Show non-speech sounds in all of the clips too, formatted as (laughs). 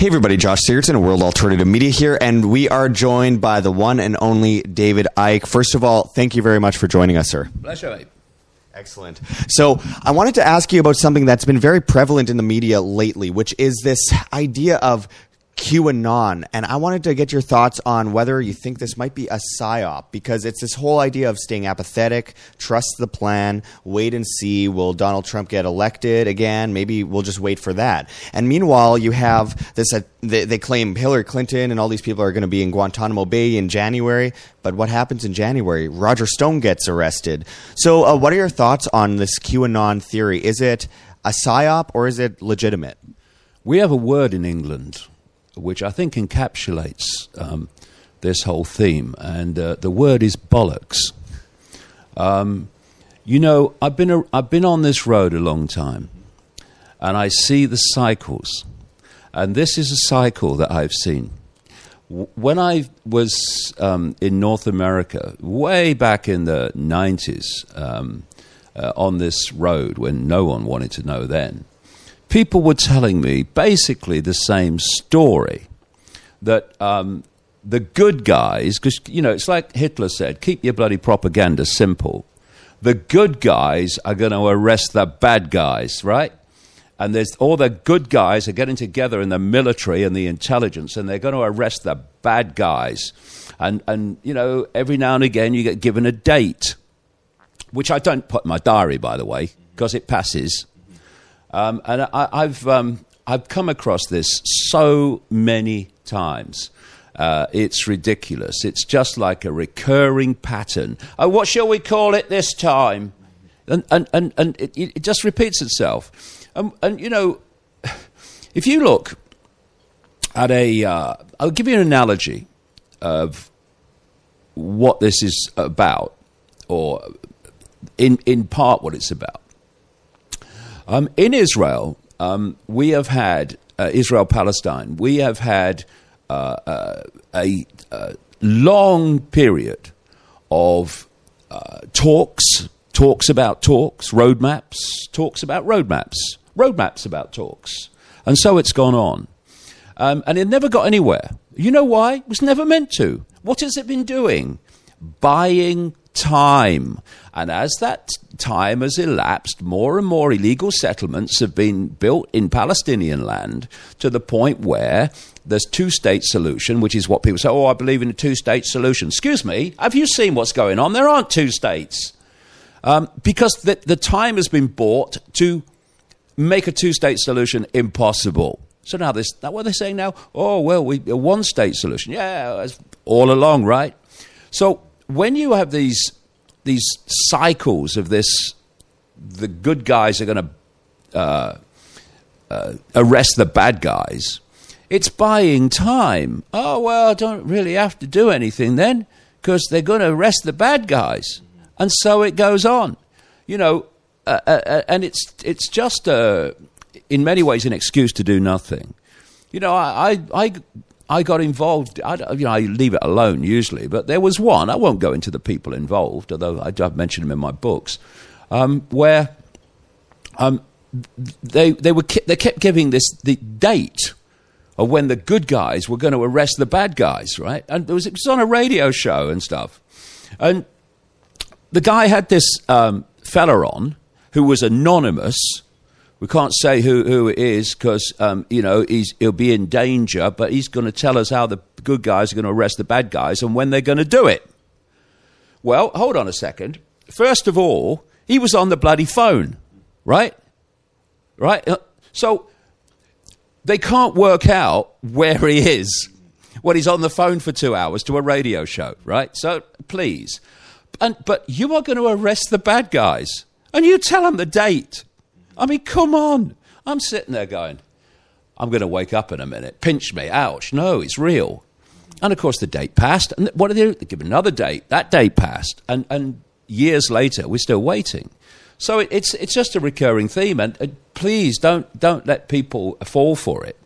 Hey everybody, Josh Sigurdson, World Alternative Media here, and we are joined by the one and only David Icke. First of all, thank you very much for joining us, sir. Pleasure, mate. Excellent. So, I wanted to ask you about something that's been very prevalent in the media lately, which is this idea of QAnon, and I wanted to get your thoughts on whether you think this might be a psyop because it's this whole idea of staying apathetic, trust the plan, wait and see. Will Donald Trump get elected again? Maybe we'll just wait for that. And meanwhile, you have this. Uh, they, they claim Hillary Clinton and all these people are going to be in Guantanamo Bay in January. But what happens in January? Roger Stone gets arrested. So, uh, what are your thoughts on this QAnon theory? Is it a psyop or is it legitimate? We have a word in England which I think encapsulates um, this whole theme, and uh, the word is bollocks. Um, you know, I've been a, I've been on this road a long time, and I see the cycles, and this is a cycle that I've seen. When I was um, in North America, way back in the 90s, um, uh, on this road when no one wanted to know then, people were telling me basically the same story that um, the good guys, because, you know, it's like Hitler said keep your bloody propaganda simple. The good guys are going to arrest the bad guys, right? And there's all the good guys are getting together in the military and the intelligence, and they're going to arrest the bad guys. And, and you know, every now and again you get given a date, which I don't put in my diary, by the way, because it passes. Um, and I, have um, I've come across this so many times. Uh, it's ridiculous. It's just like a recurring pattern. Oh, what shall we call it this time? And, and, and, and it, it just repeats itself. And, and, you know, (sighs) if you look at a, uh, I'll give you an analogy of what this is about, or in, in part what it's about. Um, in Israel, um, we have had uh, Israel Palestine. We have had uh, uh, a, a, long period of uh, talks, talks about talks, roadmaps, talks about roadmaps, roadmaps about talks, and so it's gone on, um, and it never got anywhere. You know why? It was never meant to. What has it been doing? Buying time. And as that time has elapsed, more and more illegal settlements have been built in Palestinian land to the point where there's two state solution, which is what people say, oh, I believe in a two state solution. Excuse me, have you seen what's going on? There aren't two states. Um, because the, the time has been bought to make a two state solution impossible. So now this, that what they're saying now? Oh, well, we, a one state solution. Yeah, all along, right? So when you have these these cycles of this, the good guys are going to uh, uh, arrest the bad guys. It's buying time. Oh well, I don't really have to do anything then because they're going to arrest the bad guys, and so it goes on. You know, uh, uh, uh and it's it's just a, in many ways an excuse to do nothing. You know, I, I I got involved. I, you know, I leave it alone usually, but there was one. I won't go into the people involved, although I, have mentioned them in my books, um, where um, they they were they kept giving this the date of when the good guys were going to arrest the bad guys, right? And it was, it was on a radio show and stuff, and the guy had this um, fella on who was anonymous we can't say who, who it is because, um, you know, he'll be in danger, but he's going to tell us how the good guys are going to arrest the bad guys and when they're going to do it. Well, hold on a second. First of all, he was on the bloody phone, right? Right? Uh, so they can't work out where he is when he's on the phone for two hours to a radio show, right? So please. And, but you are going to arrest the bad guys and you tell them the date I mean, come on. I'm sitting there going, I'm going to wake up in a minute. Pinch me. Ouch. No, it's real. And of course, the date passed. And what did they do? They give another date. That date passed. And, and years later, we're still waiting. So it, it's, it's just a recurring theme. And uh, please don't, don't let people fall for it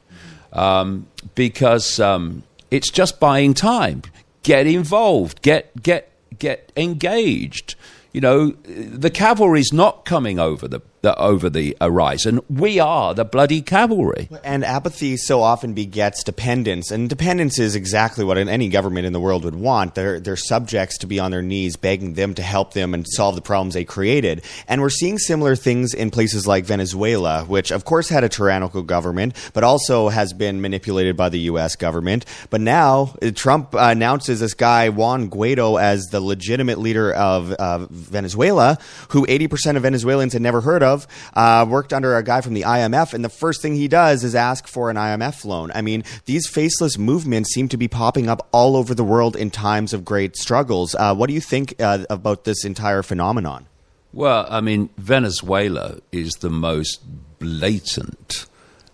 um, because um, it's just buying time. Get involved, get, get, get engaged. You know, the cavalry's not coming over the the, over the horizon. We are the bloody cavalry. And apathy so often begets dependence, and dependence is exactly what any government in the world would want. They're, they're subjects to be on their knees, begging them to help them and solve the problems they created. And we're seeing similar things in places like Venezuela, which of course had a tyrannical government, but also has been manipulated by the U.S. government. But now uh, Trump announces this guy Juan Guaido as the legitimate leader of uh, Venezuela, who 80% of Venezuelans had never heard of, uh, worked under a guy from the IMF, and the first thing he does is ask for an IMF loan. I mean, these faceless movements seem to be popping up all over the world in times of great struggles. Uh, what do you think uh, about this entire phenomenon? Well, I mean, Venezuela is the most blatant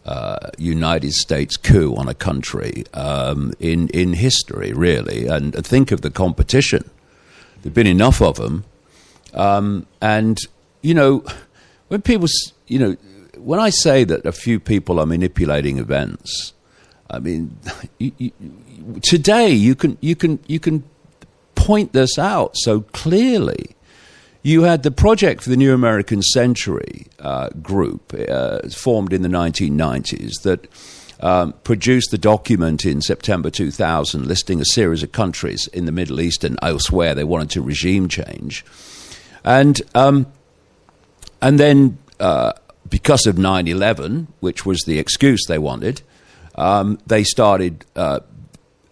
uh, United States coup on a country um, in in history, really. And think of the competition. There've been enough of them, um, and you know, when people, you know, when I say that a few people are manipulating events, I mean, (laughs) you, you, today you can you can you can point this out so clearly. You had the Project for the New American Century uh, group uh, formed in the 1990s that um, produced the document in September 2000 listing a series of countries in the Middle East and elsewhere they wanted to regime change. And, um, and then, uh, because of 9 11, which was the excuse they wanted, um, they started uh,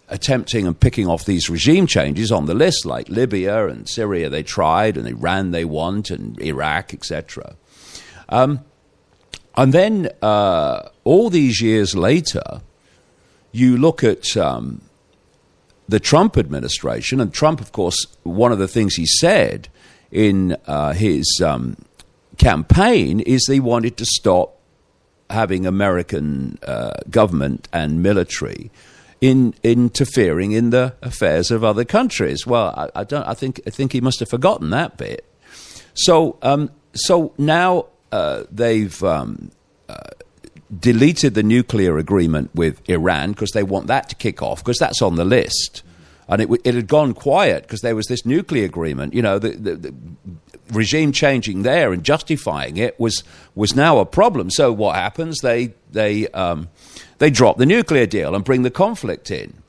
attempting and picking off these regime changes on the list, like Libya and Syria. They tried, and Iran they want, and Iraq, etc. Um, and then uh, all these years later, you look at um, the Trump administration, and Trump, of course, one of the things he said in uh, his um, campaign is he wanted to stop having American uh, government and military in interfering in the affairs of other countries. Well, I, I don't. I think I think he must have forgotten that bit. So um, so now uh, they've. Um, uh, deleted the nuclear agreement with Iran because they want that to kick off because that's on the list. And it, it had gone quiet because there was this nuclear agreement. You know, the, the, the regime changing there and justifying it was was now a problem. So what happens? They they um, they drop the nuclear deal and bring the conflict in.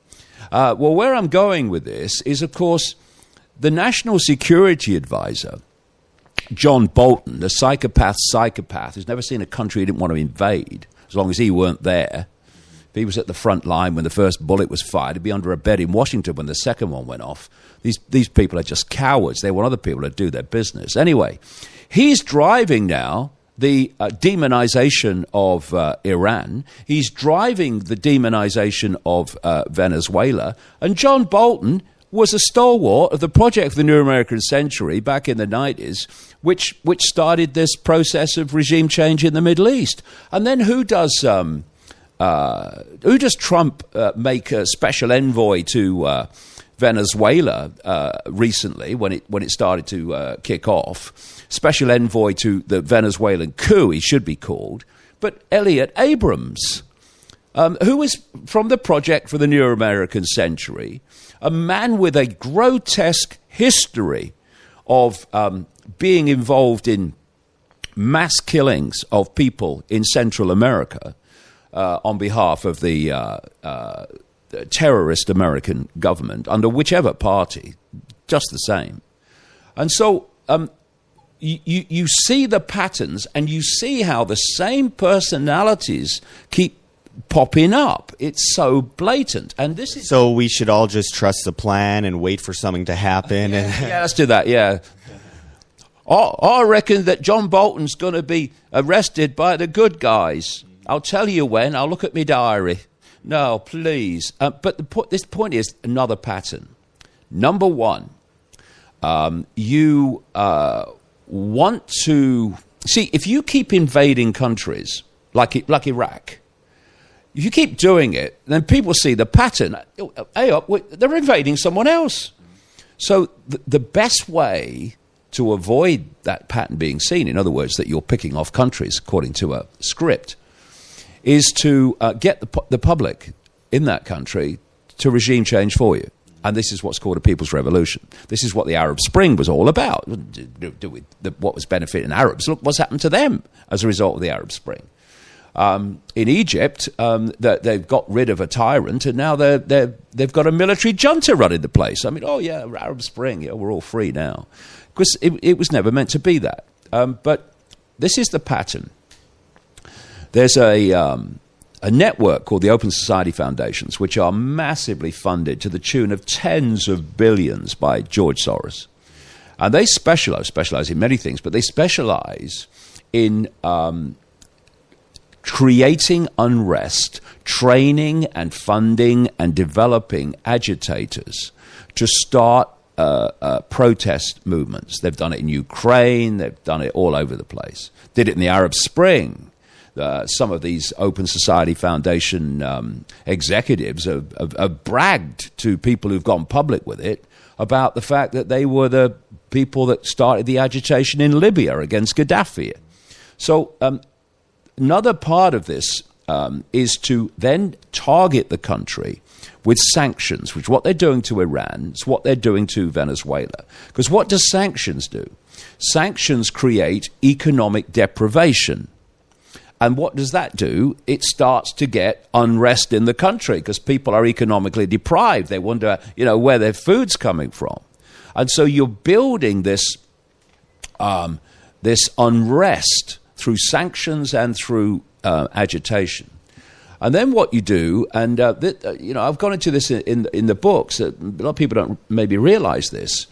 Uh, well, where I'm going with this is, of course, the National Security Advisor, John Bolton, the psychopath psychopath who's never seen a country he didn't want to invade, as long as he weren't there. If he was at the front line when the first bullet was fired, he'd be under a bed in Washington when the second one went off. These, these people are just cowards. They want other people to do their business. Anyway, he's driving now the uh, demonization of uh, Iran. He's driving the demonization of uh, Venezuela. And John Bolton was a stalwart of the project for the New American Century back in the 90s, which, which started this process of regime change in the Middle East. And then who does. Um, uh, who does Trump uh, make a special envoy to uh, Venezuela recently when it when it started to kick off? special envoy to the Venezuelan coup, he should be called, but Elliot Abrams, um, who was from the Project for the New American Century, a man with a grotesque history of um, being involved in mass killings of people in Central America uh, on behalf of the, uh, uh, terrorist American government under whichever party, just the same. And so um, you, you, you see the patterns and you see how the same personalities keep popping up. It's so blatant. And this is So we should all just trust the plan and wait for something to happen yeah, and (laughs) yeah let's do that, yeah. I, I reckon that John Bolton's going to be arrested by the good guys. I'll tell you when. I'll look at my diary. No, please. Uh, but the po- this point is another pattern. Number one, um, you uh, want to see if you keep invading countries like like Iraq, if you keep doing it, then people see the pattern. Hey, they're invading someone else. So the, the best way to avoid that pattern being seen, in other words, that you're picking off countries according to a script, is to uh, get the, the public in that country to regime change for you. And this is what's called a people's revolution. This is what the Arab Spring was all about. Do, do we, the, what was benefiting Arabs? Look what's happened to them as a result of the Arab Spring. Um, in Egypt, um, they've got rid of a tyrant, and now they're, they're, they've got a military junta running the place. I mean, oh yeah, Arab Spring, yeah, we're all free now, because it, it was never meant to be that. Um, but this is the pattern. There's a um, a network called the Open Society Foundations, which are massively funded to the tune of tens of billions by George Soros. And they specialize, specialize in many things, but they specialize in um, creating unrest, training and funding and developing agitators to start uh, uh, protest movements. They've done it in Ukraine, they've done it all over the place. Did it in the Arab Spring uh, some of these Open Society Foundation um, executives have, have, have, bragged to people who've gone public with it about the fact that they were the people that started the agitation in Libya against Gaddafi. So, um, another part of this um, is to then target the country with sanctions, which is what they're doing to Iran, it's what they're doing to Venezuela. Because what does sanctions do? Sanctions create economic deprivation and what does that do? It starts to get unrest in the country because people are economically deprived. They wonder, you know, where their food's coming from. And so you're building this, um, this unrest through sanctions and through uh, agitation. And then what you do, and uh, th- uh, you know, I've gone into this in, in, in the books. a lot of people don't maybe realize this,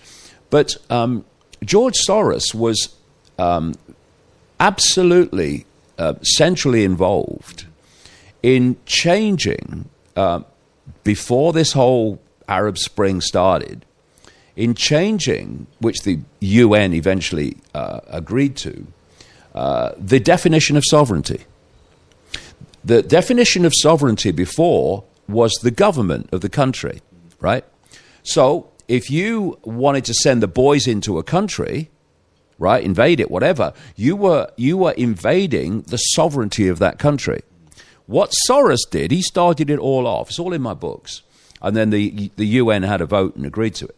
but um, George Soros was um, absolutely uh, centrally involved in changing, uh, before this whole Arab Spring started, in changing, which the UN eventually uh, agreed to, uh, the definition of sovereignty. The definition of sovereignty before was the government of the country, right? So if you wanted to send the boys into a country, right? Invade it, whatever. You were, you were invading the sovereignty of that country. What Soros did, he started it all off. It's all in my books. And then the, the UN had a vote and agreed to it.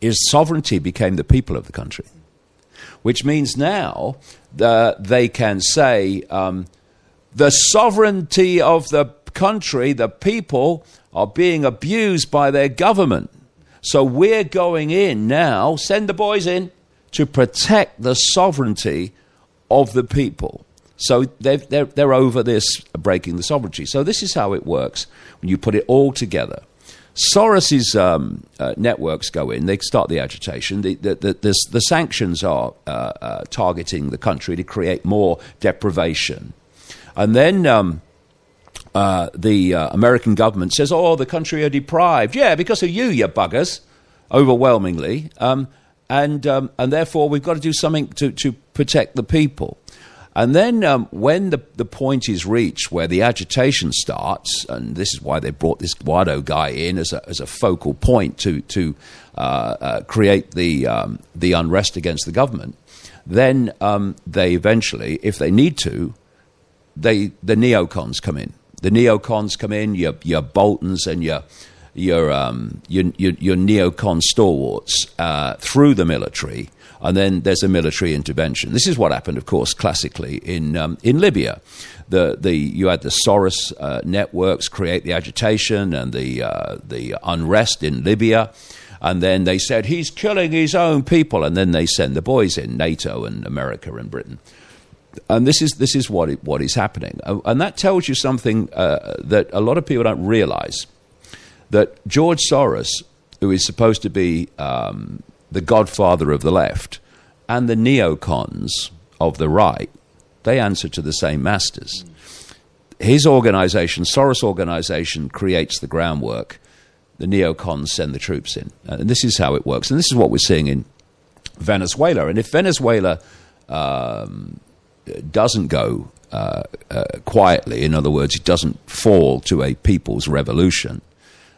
His sovereignty became the people of the country, which means now that they can say um, the sovereignty of the country, the people, are being abused by their government. So we're going in now, send the boys in to protect the sovereignty of the people. So they're, they're, they're over this breaking the sovereignty. So this is how it works when you put it all together. Soros's um, uh, networks go in, they start the agitation. The, the, the, the sanctions are uh, uh, targeting the country to create more deprivation. And then um, uh, the uh, American government says, oh, the country are deprived. Yeah, because of you, you buggers, overwhelmingly. Um, and um, and therefore we've got to do something to, to protect the people. And then um, when the, the point is reached where the agitation starts, and this is why they brought this Guaido guy in as a, as a focal point to, to uh, uh, create the, um, the unrest against the government, then um, they eventually, if they need to, they, the neocons come in. The neocons come in, your, your Boltons and your your, um, your, your, your, neocon stalwarts uh, through the military, and then there's a military intervention. This is what happened, of course, classically in, um, in Libya. The, the, you had the Soros uh, networks create the agitation and the, uh, the unrest in Libya. And then they said, he's killing his own people. And then they send the boys in, NATO and America and Britain and this is this is what it, what is happening, and that tells you something uh, that a lot of people don't realize that George Soros, who is supposed to be um, the godfather of the left, and the neocons of the right, they answer to the same masters. His organization, Soros organization, creates the groundwork. The neocons send the troops in. And this is how it works. And this is what we're seeing in Venezuela. And if Venezuela um, doesn't go uh, uh, quietly, in other words, it doesn't fall to a people's revolution,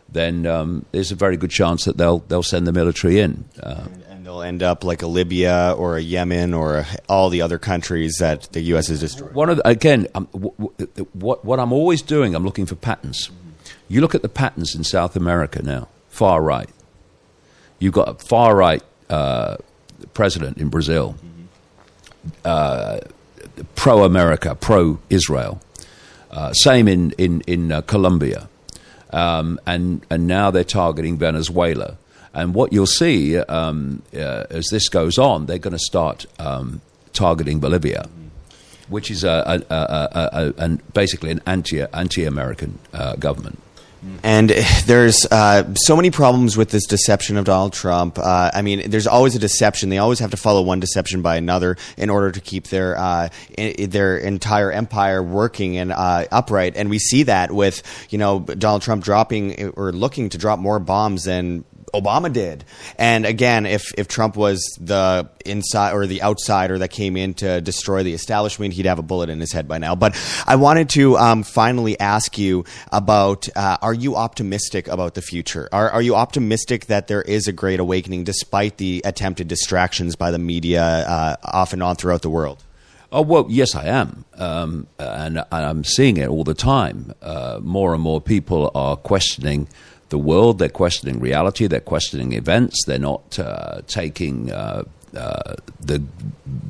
then um, there's a very good chance that they'll they'll send the military in. Uh, and, and, they'll end up like a Libya or a Yemen or a, all the other countries that the U.S. has destroyed. One of the, again, um, w- w- what what I'm always doing, I'm looking for patterns. You look at the patterns in South America now. far right. You've got a far right uh, president in Brazil, uh, pro America, pro Israel. Uh, same in in in uh, Colombia, um, and and now they're targeting Venezuela. And what you'll see um, uh, as this goes on, they're going to start um, targeting Bolivia, which is a, a, a, a basically an anti anti American uh, government. And (sighs) there's uh, so many problems with this deception of Donald Trump. Uh, I mean, there's always a deception. They always have to follow one deception by another in order to keep their uh, their entire empire working and uh, upright. And we see that with you know Donald Trump dropping or looking to drop more bombs than Obama did. And again, if if Trump was the inside or the outsider that came in to destroy the establishment, he'd have a bullet in his head by now. But I wanted to um, finally ask you about: uh, Are you optimistic about the future? Are are you optimistic that there is a great awakening despite the attempted distractions by the media uh, off and on throughout the world? Oh well, yes, I am, um, and I'm seeing it all the time. Uh, more and more people are questioning the world. They're questioning reality. They're questioning events. They're not uh, taking uh, uh, the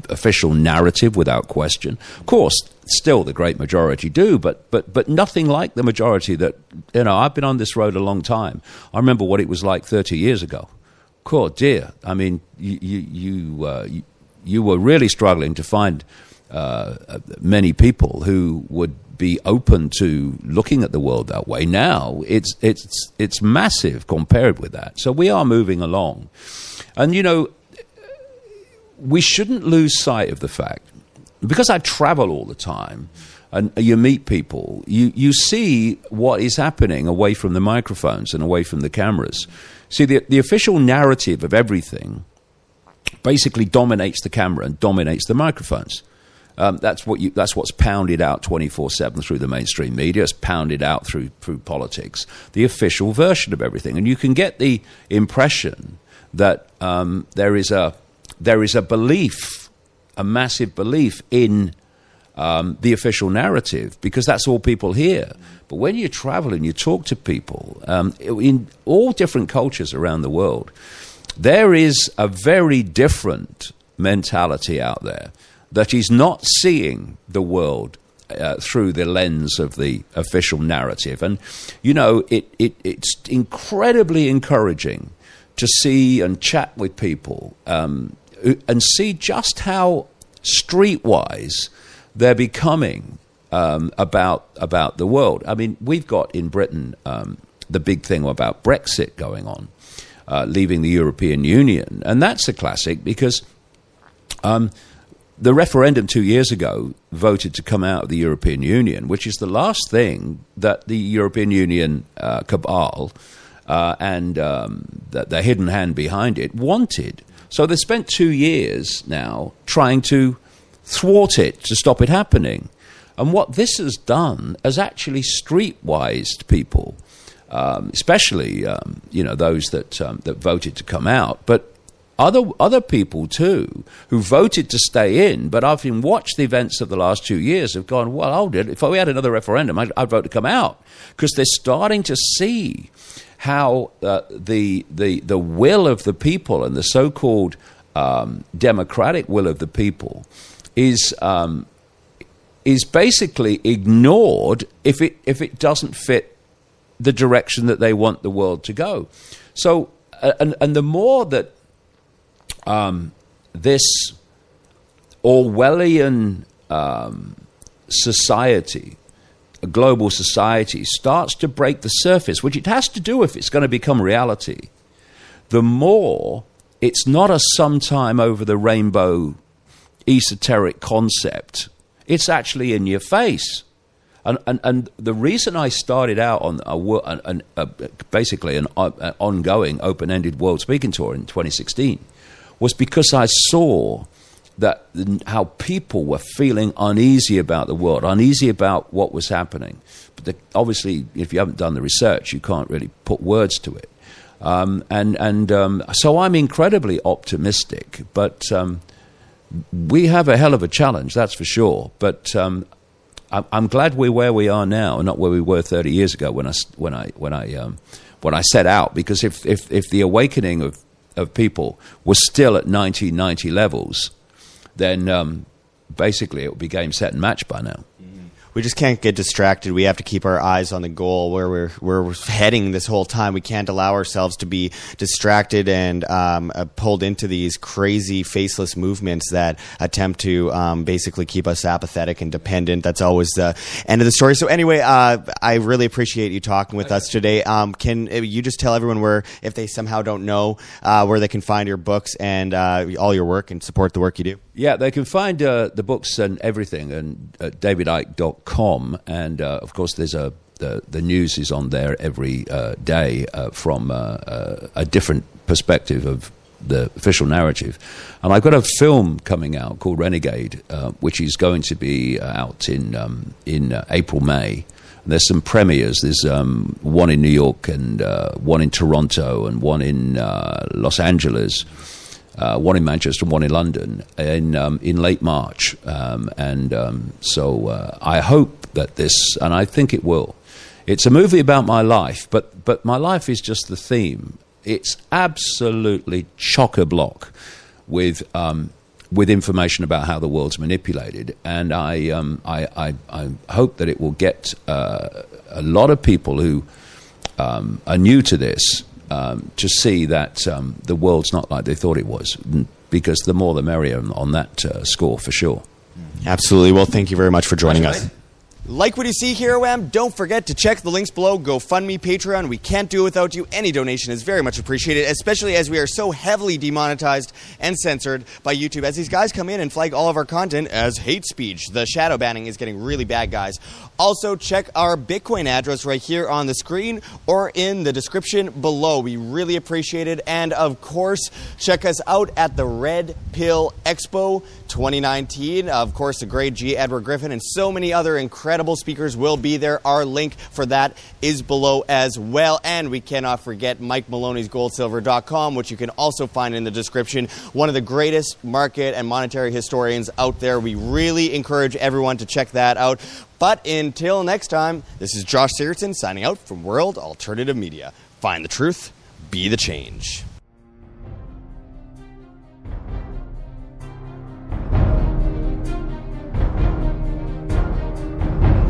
official narrative without question. Of course, still the great majority do, but but but nothing like the majority that you know. I've been on this road a long time. I remember what it was like 30 years ago. Cool, dear. I mean, you you you, uh, you, you were really struggling to find uh, many people who would be open to looking at the world that way. Now it's it's it's massive compared with that. So we are moving along, and you know we shouldn't lose sight of the fact because I travel all the time. And you meet people, you, you see what is happening away from the microphones and away from the cameras. See, the, the official narrative of everything basically dominates the camera and dominates the microphones. Um, that's what you, that's what's pounded out twenty four seven through the mainstream media. It's pounded out through through politics. The official version of everything, and you can get the impression that um, there is a there is a belief, a massive belief in um, the official narrative because that's all people hear. But when you travel and you talk to people um, in all different cultures around the world, there is a very different mentality out there that is not seeing the world uh, through the lens of the official narrative. And, you know, it, it, it's incredibly encouraging to see and chat with people um, and see just how streetwise they're becoming um, about, about the world. I mean, we've got in Britain um, the big thing about Brexit going on. Uh, leaving the European Union. And that's a classic because um, the referendum two years ago voted to come out of the European Union, which is the last thing that the European Union uh, cabal uh, and um, the, the, hidden hand behind it wanted. So they spent two years now trying to thwart it, to stop it happening. And what this has done has actually streetwised people, um, especially um, you know those that um, that voted to come out, but other other people too who voted to stay in, but I've been watched the events of the last two years have gone. Well. If we had another referendum, I'd, I'd vote to come out because they're starting to see how uh, the the the will of the people and the so-called um, democratic will of the people is um, is basically ignored if it if it doesn't fit the direction that they want the world to go. So, and and the more that um, this Orwellian um, society, a global society, starts to break the surface, which it has to do if it's going to become reality, the more it's not a sometime over the rainbow esoteric concept. It's actually in your face. And, and, and the reason I started out on a, a, a, basically an, an ongoing open ended world speaking tour in 2016 was because I saw that how people were feeling uneasy about the world, uneasy about what was happening. But the, obviously, if you haven't done the research, you can't really put words to it. Um, and and um, so I'm incredibly optimistic, but um, we have a hell of a challenge, that's for sure. But um, I'm glad we're where we are now, and not where we were 30 years ago when I when I when I um, when I set out because if if, if the awakening of of people was still at 1990 levels, then um, basically it would be game set and match by now we just can't get distracted. We have to keep our eyes on the goal where we're we're heading this whole time. We can't allow ourselves to be distracted and um, uh, pulled into these crazy faceless movements that attempt to um, basically keep us apathetic and dependent. That's always the end of the story. So anyway, uh, I really appreciate you talking with us today. Um, can uh, you just tell everyone where, if they somehow don't know, uh, where they can find your books and uh, all your work and support the work you do? Yeah, they can find uh, the books and everything and at davidicke.com. And uh, of course, there's a the, the news is on there every uh, day uh, from uh, uh, a different perspective of the official narrative. And I've got a film coming out called Renegade, which is going to be out in um, in April May. And there's some premieres. There's um, one in New York and one in Toronto and one in Los Angeles uh, one in Manchester, one in London, in um, in late March, um, and um, so uh, I hope that this, and I think it will. It's a movie about my life, but but my life is just the theme. It's absolutely chock a block with um, with information about how the world's manipulated, and I um, I, I, I, hope that it will get uh, a lot of people who um, are new to this um, to see that um, the world's not like they thought it was, because the more the merrier on that uh, score for sure. Absolutely. Well, thank you very much for joining us. Like what you see here, OM? Don't forget to check the links below. GoFundMe, Patreon. We can't do it without you. Any donation is very much appreciated, especially as we are so heavily demonetized and censored by YouTube. As these guys come in and flag all of our content as hate speech, the shadow banning is getting really bad, guys. Also, check our Bitcoin address right here on the screen or in the description below. We really appreciate it. And of course, check us out at the Red Pill Expo 2019. Of course, the great G. Edward Griffin and so many other incredible speakers will be there. Our link for that is below as well. And we cannot forget Mike Maloney's goldsilver.com, which you can also find in the description. One of the greatest market and monetary historians out there. We really encourage everyone to check that out. But until next time, this is Josh Sigurdson signing out from World Alternative Media. Find the truth, be the change.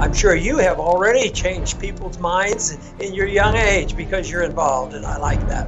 I'm sure you have already changed people's minds in your young age because you're involved, and I like that.